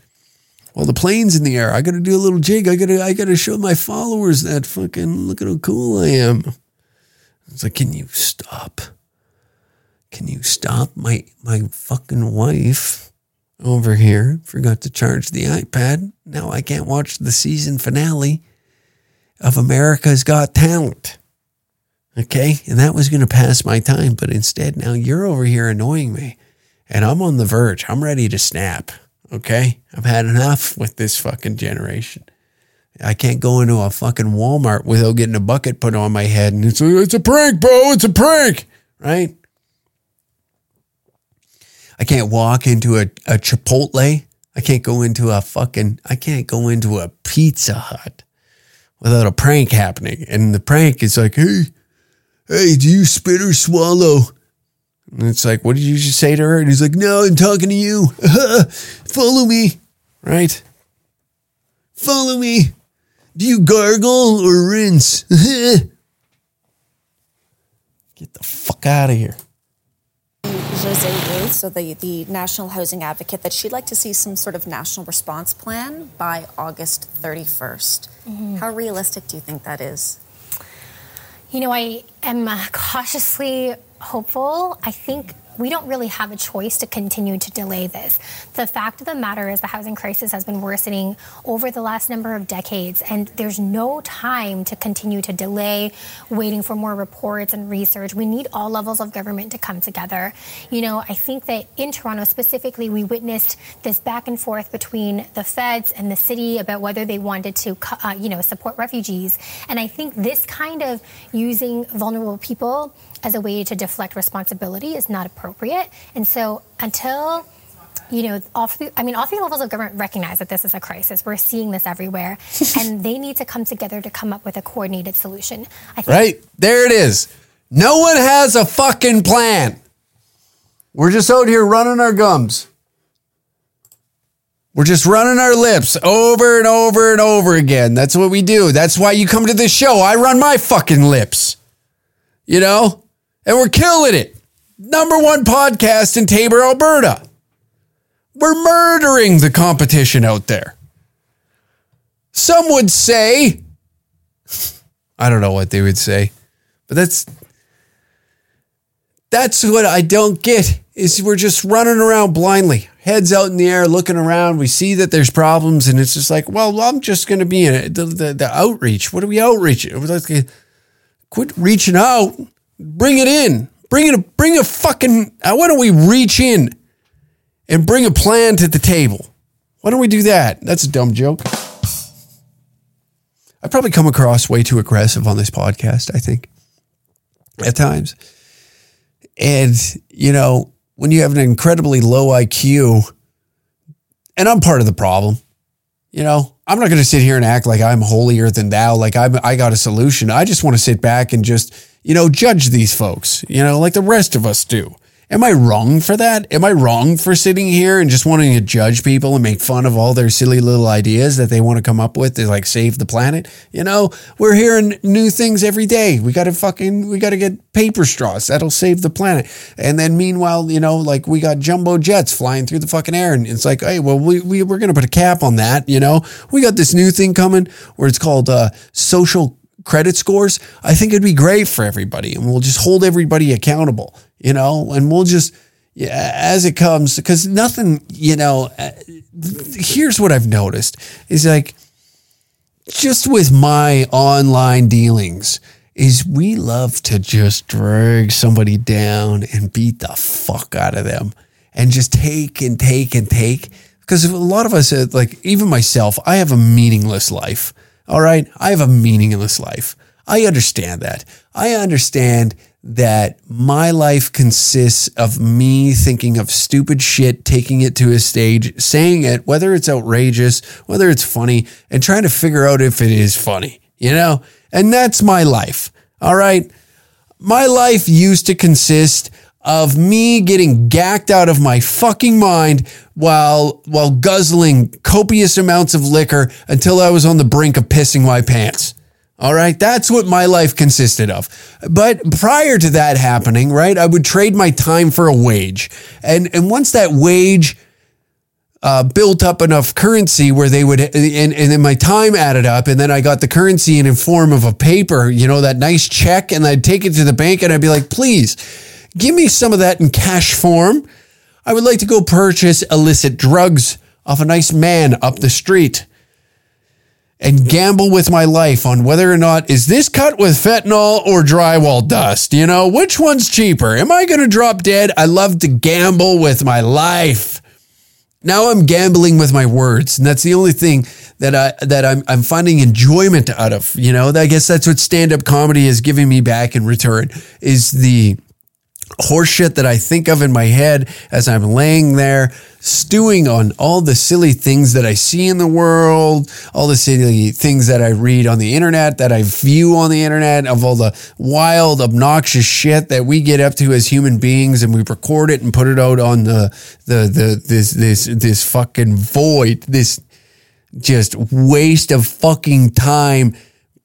While the plane's in the air, I got to do a little jig. I got to I got to show my followers that fucking look at how cool I am. It's like, can you stop? Can you stop my my fucking wife? Over here. Forgot to charge the iPad. Now I can't watch the season finale of America's Got Talent. Okay. And that was going to pass my time. But instead, now you're over here annoying me. And I'm on the verge. I'm ready to snap. Okay. I've had enough with this fucking generation. I can't go into a fucking Walmart without getting a bucket put on my head. And it's a, it's a prank, bro. It's a prank. Right. I can't walk into a, a Chipotle. I can't go into a fucking, I can't go into a Pizza Hut without a prank happening. And the prank is like, hey, hey, do you spit or swallow? And it's like, what did you just say to her? And he's like, no, I'm talking to you. Follow me. Right? Follow me. Do you gargle or rinse? Get the fuck out of here. Josée Houle, so the, the National Housing Advocate, that she'd like to see some sort of national response plan by August 31st. Mm-hmm. How realistic do you think that is? You know, I am cautiously hopeful. I think we don't really have a choice to continue to delay this. The fact of the matter is, the housing crisis has been worsening over the last number of decades, and there's no time to continue to delay waiting for more reports and research. We need all levels of government to come together. You know, I think that in Toronto specifically, we witnessed this back and forth between the feds and the city about whether they wanted to, uh, you know, support refugees. And I think this kind of using vulnerable people as a way to deflect responsibility is not appropriate. And so until you know, all three, I mean, all three levels of government recognize that this is a crisis. We're seeing this everywhere, and they need to come together to come up with a coordinated solution. I think Right? There it is. No one has a fucking plan. We're just out here running our gums. We're just running our lips over and over and over again. That's what we do. That's why you come to this show. I run my fucking lips. You know? And we're killing it. Number one podcast in Taber, Alberta. We're murdering the competition out there. Some would say, I don't know what they would say, but that's that's what I don't get is we're just running around blindly, heads out in the air, looking around. We see that there's problems, and it's just like, well, I'm just going to be in it. The, the, the outreach. What are we like, quit reaching out. Bring it in. Bring it. Bring a fucking. uh, Why don't we reach in and bring a plan to the table? Why don't we do that? That's a dumb joke. I probably come across way too aggressive on this podcast, I think, at times. And, you know, when you have an incredibly low IQ, and I'm part of the problem, you know, I'm not going to sit here and act like I'm holier than thou, like I'm, I got a solution. I just want to sit back and just, you know, judge these folks, you know, like the rest of us do. Am I wrong for that? Am I wrong for sitting here and just wanting to judge people and make fun of all their silly little ideas that they want to come up with to like save the planet? You know, we're hearing new things every day. We got to fucking, we got to get paper straws. That'll save the planet. And then meanwhile, you know, like we got jumbo jets flying through the fucking air. And it's like, hey, well, we, we, we're going to put a cap on that. You know, we got this new thing coming where it's called uh, social credit scores, I think it'd be great for everybody. And we'll just hold everybody accountable, you know, and we'll just, yeah, as it comes, because nothing, you know, uh, here's what I've noticed is like, just with my online dealings, is we love to just drag somebody down and beat the fuck out of them and just take and take and take. Because a lot of us, uh, like even myself, I have a meaningless life. All right. I have a meaningless life. I understand that. I understand that my life consists of me thinking of stupid shit, taking it to a stage, saying it, whether it's outrageous, whether it's funny, and trying to figure out if it is funny, you know? And that's my life. All right. My life used to consist of me getting gacked out of my fucking mind while while guzzling copious amounts of liquor until I was on the brink of pissing my pants. All right, that's what my life consisted of. But prior to that happening, right, I would trade my time for a wage. And and once that wage uh, built up enough currency where they would, and, and then my time added up, and then I got the currency in a form of a paper, you know, that nice check, and I'd take it to the bank and I'd be like, please, give me some of that in cash form. I would like to go purchase illicit drugs off a nice man up the street and gamble with my life on whether or not is this cut with fentanyl or drywall dust? You know, which one's cheaper? Am I going to drop dead? I love to gamble with my life. Now I'm gambling with my words, and that's the only thing that I that I'm I'm finding enjoyment out of. You know, I guess that's what stand up comedy is giving me back in return is the horseshit that I think of in my head as I'm laying there stewing on all the silly things that I see in the world, all the silly things that I read on the internet, that I view on the internet, of all the wild, obnoxious shit that we get up to as human beings, and we record it and put it out on the the the this this this fucking void, this just waste of fucking time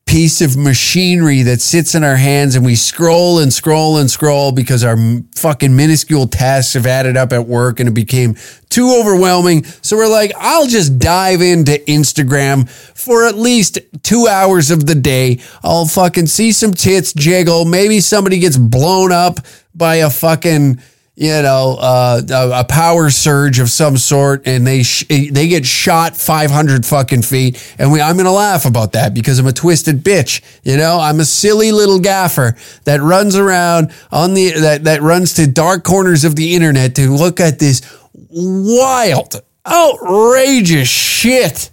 piece of machinery that sits in our hands and we scroll and scroll and scroll because our fucking minuscule tasks have added up at work and it became too overwhelming. So we're like, I'll just dive into Instagram for at least two hours of the day. I'll fucking see some tits jiggle. Maybe somebody gets blown up by a fucking you know, uh, a power surge of some sort, and they sh- they get shot 500 fucking feet, and we I'm gonna laugh about that because I'm a twisted bitch. You know, I'm a silly little gaffer that runs around on the that that runs to dark corners of the internet to look at this wild, outrageous shit.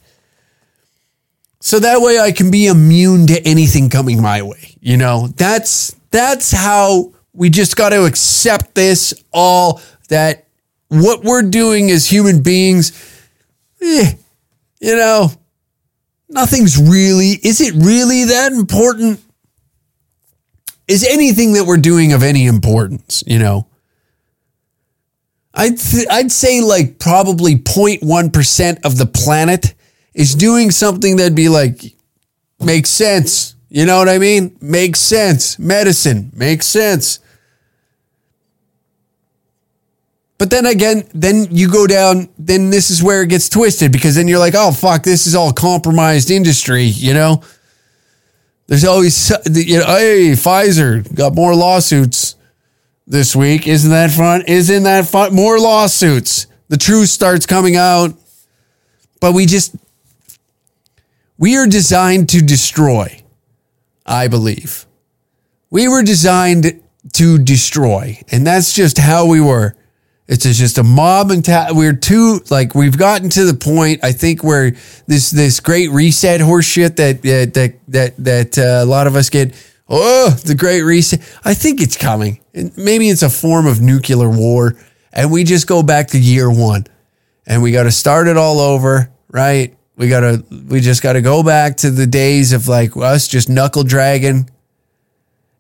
So that way I can be immune to anything coming my way. You know, that's that's how we just got to accept this all that what we're doing as human beings, eh, you know, nothing's really, is it really that important? Is anything that we're doing of any importance, you know? I'd, th- I'd say like probably 0.1% of the planet is doing something that'd be like, makes sense. You know what I mean? Makes sense. Medicine makes sense. But then again, then you go down, then this is where it gets twisted because then you're like, oh, fuck, this is all compromised industry, you know? There's always, you know, hey, Pfizer got more lawsuits this week. Isn't that fun? Isn't that fun? More lawsuits. The truth starts coming out. But we just, we are designed to destroy, I believe. We were designed to destroy. And that's just how we were. It's just a mob mentality. We're too like we've gotten to the point. I think where this this great reset horseshit that that that that uh, a lot of us get. Oh, the great reset. I think it's coming. And maybe it's a form of nuclear war, and we just go back to year one, and we got to start it all over, right? We gotta we just got to go back to the days of like us just knuckle dragging,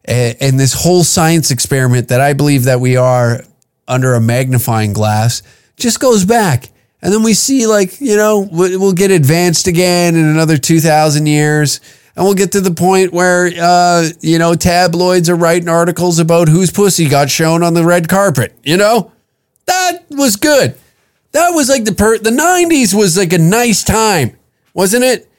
and, and this whole science experiment that I believe that we are under a magnifying glass just goes back. And then we see, like, you know, we'll get advanced again in another 2,000 years. And we'll get to the point where, uh, you know, tabloids are writing articles about whose pussy got shown on the red carpet. You know, that was good. That was like the per, the 90s was like a nice time, wasn't it?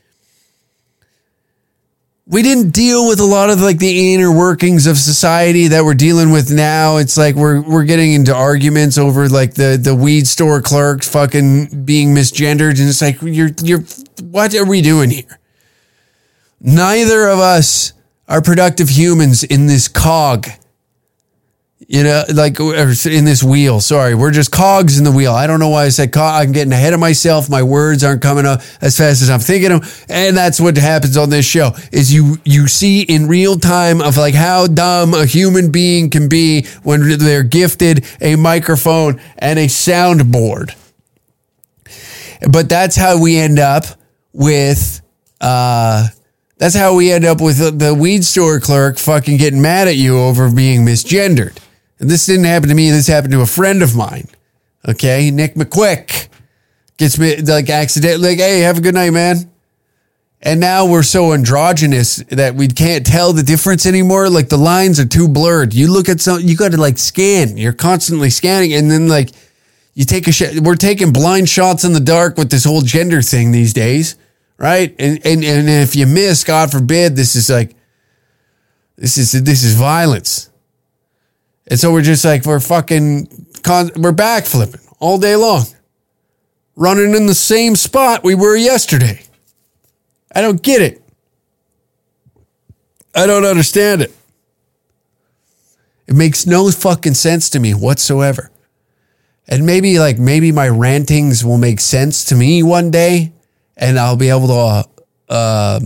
we didn't deal with a lot of like the inner workings of society that we're dealing with now. It's like we're we're getting into arguments over like the the weed store clerks fucking being misgendered, and it's like you're you're what are we doing here? Neither of us are productive humans in this cog you know, like in this wheel. Sorry, we're just cogs in the wheel. I don't know why I said cog. I'm getting ahead of myself. My words aren't coming up as fast as I'm thinking them, and that's what happens on this show. Is you you see in real time of like how dumb a human being can be when they're gifted a microphone and a soundboard. But that's how we end up with. uh that's how we end up with the, the weed store clerk fucking getting mad at you over being misgendered. And this didn't happen to me. This happened to a friend of mine. Okay. Nick McQuick gets me like accidentally like, Hey, have a good night, man. And now we're so androgynous that we can't tell the difference anymore. Like the lines are too blurred. You look at some, you got to like scan. You're constantly scanning. And then like you take a shot. We're taking blind shots in the dark with this whole gender thing these days. Right. And, and, and if you miss, God forbid, this is like, this is, this is violence. And so we're just like, we're fucking, we're backflipping all day long, running in the same spot we were yesterday. I don't get it. I don't understand it. It makes no fucking sense to me whatsoever. And maybe, like, maybe my rantings will make sense to me one day and I'll be able to, uh, uh,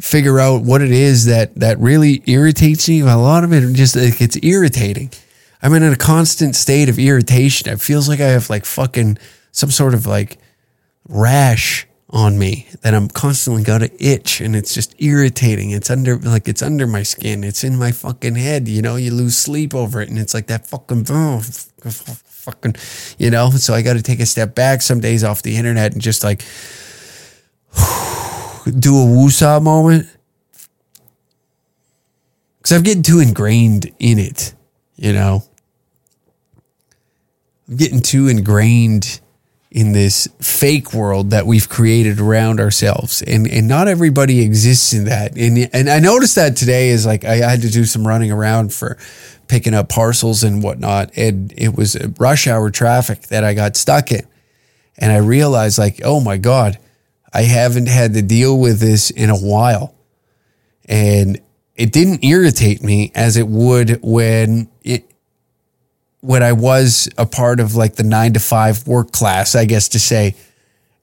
figure out what it is that that really irritates me. A lot of it just like, it's irritating. I'm in a constant state of irritation. It feels like I have like fucking some sort of like rash on me that I'm constantly got to itch and it's just irritating. It's under like it's under my skin. It's in my fucking head. You know, you lose sleep over it and it's like that fucking oh, fucking you know. So I got to take a step back some days off the internet and just like do a woosah moment? Because I'm getting too ingrained in it. You know, I'm getting too ingrained in this fake world that we've created around ourselves and and not everybody exists in that. And and I noticed that today is like I had to do some running around for picking up parcels and whatnot and it was rush hour traffic that I got stuck in. And I realized like oh my god I haven't had to deal with this in a while and it didn't irritate me as it would when it when I was a part of like the nine to five work class, I guess to say.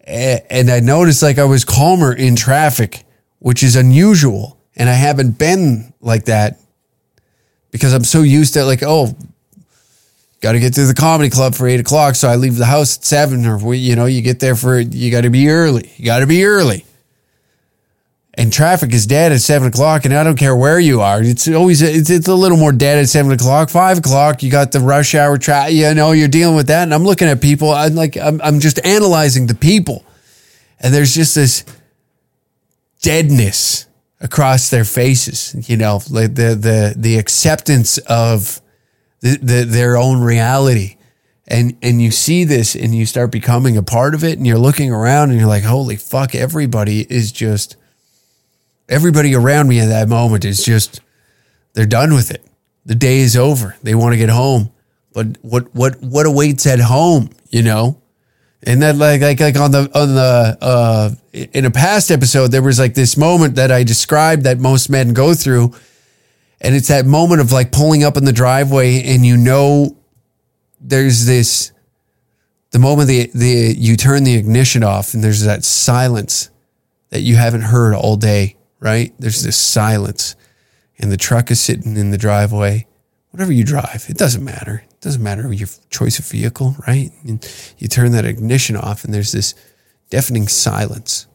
And I noticed like I was calmer in traffic, which is unusual. And I haven't been like that because I'm so used to like, oh, got to get to the comedy club for eight o'clock. So I leave the house at seven or, you know, you get there for, you got to be early. You got to be early and traffic is dead at seven o'clock, and I don't care where you are. It's always it's, it's a little more dead at seven o'clock. Five o'clock, you got the rush hour traffic. You know, you're dealing with that, and I'm looking at people. I'm like, I'm, I'm just analyzing the people, and there's just this deadness across their faces. You know, like the the the acceptance of the, the their own reality. And and you see this and you start becoming a part of it and you're looking around and you're like, holy fuck, everybody is just everybody around me at that moment is just they're done with it. The day is over. They want to get home. But what what what awaits at home, you know? And that like like like on the on the uh in a past episode there was like this moment that I described that most men go through and it's that moment of like pulling up in the driveway and you know there's this the moment the the you turn the ignition off and there's that silence that you haven't heard all day right? There's this silence, and the truck is sitting in the driveway. Whatever you drive, it doesn't matter. It doesn't matter your choice of vehicle, right? And you turn that ignition off, and there's this deafening silence,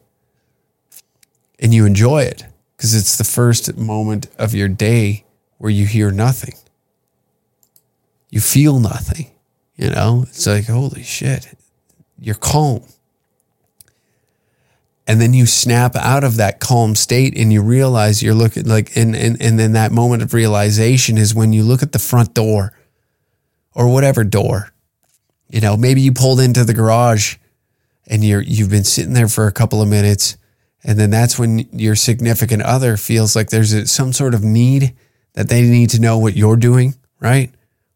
and you enjoy it because it's the first moment of your day where you hear nothing. You feel nothing. You know, it's like, holy shit, you're calm and then you snap out of that calm state and you realize you're looking like and, and and then that moment of realization is when you look at the front door or whatever door you know maybe you pulled into the garage and you're you've been sitting there for a couple of minutes and then that's when your significant other feels like there's some sort of need that they need to know what you're doing right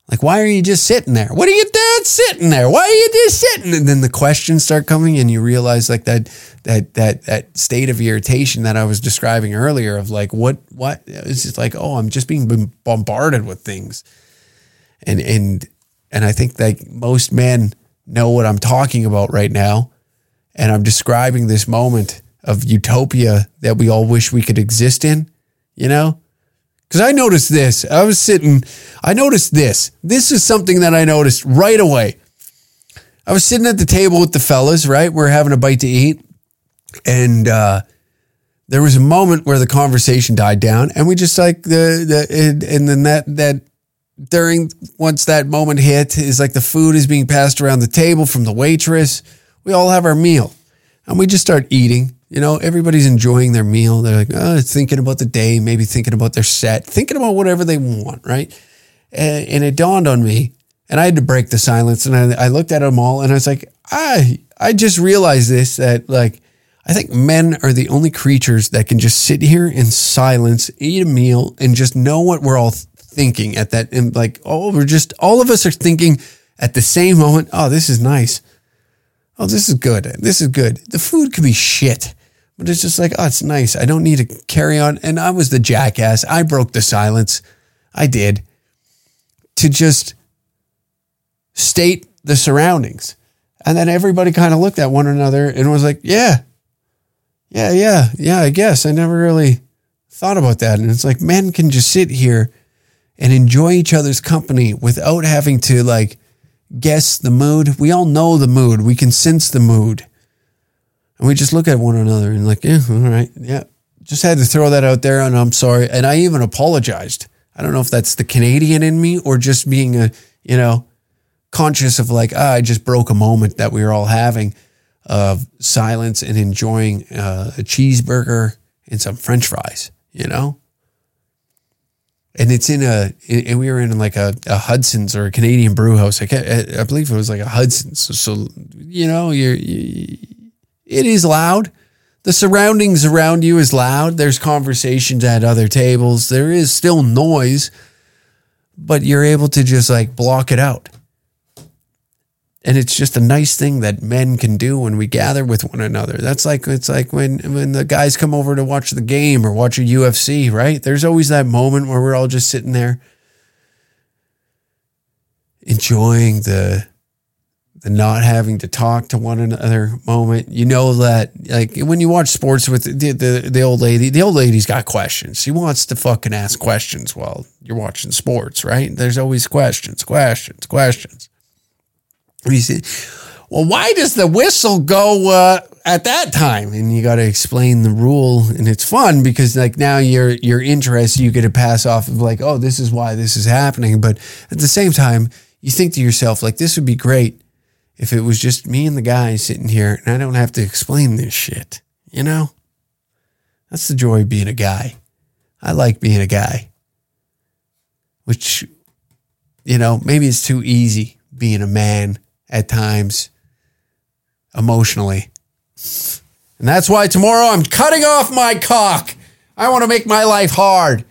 like why are you just sitting there what are you doing sitting there? Why are you just sitting? And then the questions start coming, and you realize like that that that that state of irritation that I was describing earlier of like what what it's just like oh I'm just being bombarded with things, and and and I think like most men know what I'm talking about right now, and I'm describing this moment of utopia that we all wish we could exist in, you know because I noticed this. I was sitting, I noticed this. This is something that I noticed right away. I was sitting at the table with the fellas, right? We're having a bite to eat. And uh, there was a moment where the conversation died down, and we just like the, the and then that, that, during once that moment hit is like the food is being passed around the table from the waitress. We all have our meal and we just start eating you know, everybody's enjoying their meal. They're like, oh, thinking about the day, maybe thinking about their set, thinking about whatever they want, right? And, and it dawned on me, and I had to break the silence. And I, I looked at them all, and I was like, I, I just realized this that like, I think men are the only creatures that can just sit here in silence, eat a meal, and just know what we're all thinking at that. And like, oh, we're just all of us are thinking at the same moment. Oh, this is nice oh, this is good. This is good. The food could be shit, but it's just like, oh, it's nice. I don't need to carry on. And I was the jackass. I broke the silence. I did to just state the surroundings. And then everybody kind of looked at one another and was like, yeah, yeah, yeah, yeah, I guess. I never really thought about that. And it's like men can just sit here and enjoy each other's company without having to like guess the mood. We all know the mood. We can sense the mood. And we just look at one another and like, yeah, all right, yeah. Just had to throw that out there and I'm sorry. And I even apologized. I don't know if that's the Canadian in me or just being a, you know, conscious of like, ah, I just broke a moment that we were all having of silence and enjoying uh, a cheeseburger and some french fries, you know? And it's in a, and we were in like a, a Hudson's or a Canadian brew house. I, I believe it was like a Hudson's. So, so you know, you're, you, it is loud. The surroundings around you is loud. There's conversations at other tables. There is still noise, but you're able to just like block it out. And it's just a nice thing that men can do when we gather with one another. That's like it's like when when the guys come over to watch the game or watch a UFC, right? There's always that moment where we're all just sitting there enjoying the the not having to talk to one another moment. You know that like when you watch sports with the, the, the old lady, the old lady's got questions. She wants to fucking ask questions while you're watching sports, right? There's always questions, questions, questions. You see, well, why does the whistle go uh, at that time? And you got to explain the rule, and it's fun because like now your your interest you get to pass off of like, oh, this is why this is happening. But at the same time, you think to yourself like, this would be great if it was just me and the guy sitting here and I don't have to explain this shit, you know? That's the joy of being a guy. I like being a guy, which, you know, maybe it's too easy being a man at times emotionally. And that's why tomorrow I'm cutting off my cock. I want to make my life hard.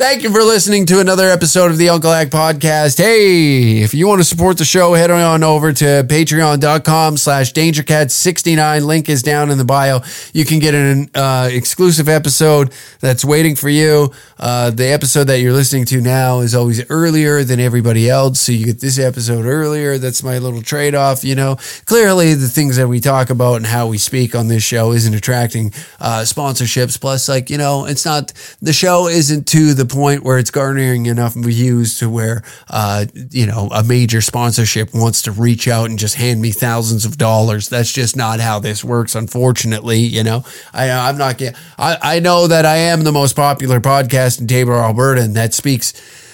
Thank you for listening to another episode of the Uncle Hack Podcast. Hey, if you want to support the show, head on over to patreon.com slash dangercat69. Link is down in the bio. You can get an uh, exclusive episode that's waiting for you. Uh, the episode that you're listening to now is always earlier than everybody else. So you get this episode earlier. That's my little trade off. You know, clearly the things that we talk about and how we speak on this show isn't attracting uh, sponsorships. Plus, like, you know, it's not, the show isn't to the point where it's garnering enough views to where, uh, you know, a major sponsorship wants to reach out and just hand me thousands of dollars. That's just not how this works, unfortunately. You know, I, I'm not I, I know that I am the most popular podcast in Taber, Alberta, and that speaks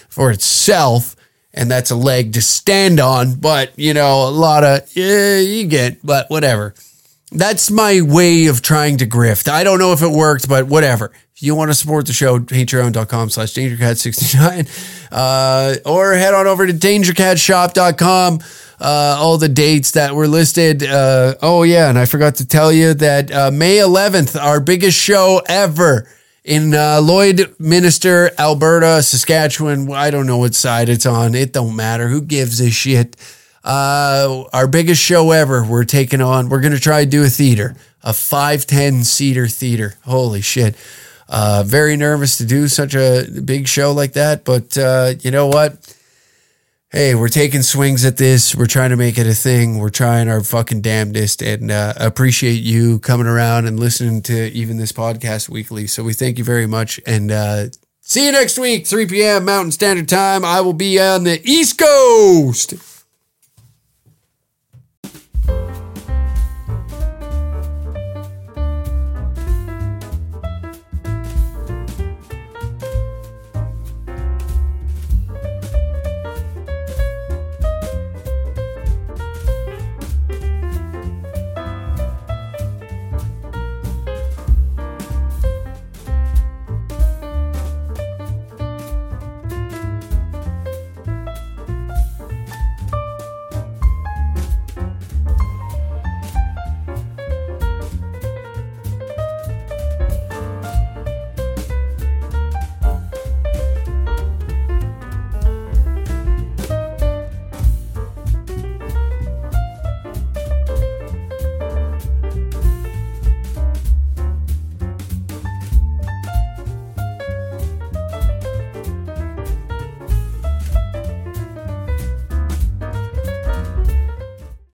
for itself. And that's a leg to stand on, but you know, a lot of, yeah, you get, but whatever. That's my way of trying to grift. I don't know if it worked, but whatever. If you want to support the show, patreon.com slash dangercat69, uh, or head on over to dangercatshop.com. Uh, all the dates that were listed. Uh, oh, yeah. And I forgot to tell you that uh, May 11th, our biggest show ever in uh, Lloydminster, Alberta, Saskatchewan. I don't know what side it's on. It don't matter. Who gives a shit? Uh, our biggest show ever. We're taking on, we're going to try to do a theater, a 510 seater theater. Holy shit. Uh, very nervous to do such a big show like that, but uh, you know what? Hey, we're taking swings at this. We're trying to make it a thing. We're trying our fucking damnedest, and uh, appreciate you coming around and listening to even this podcast weekly. So we thank you very much, and uh, see you next week, 3 p.m. Mountain Standard Time. I will be on the East Coast.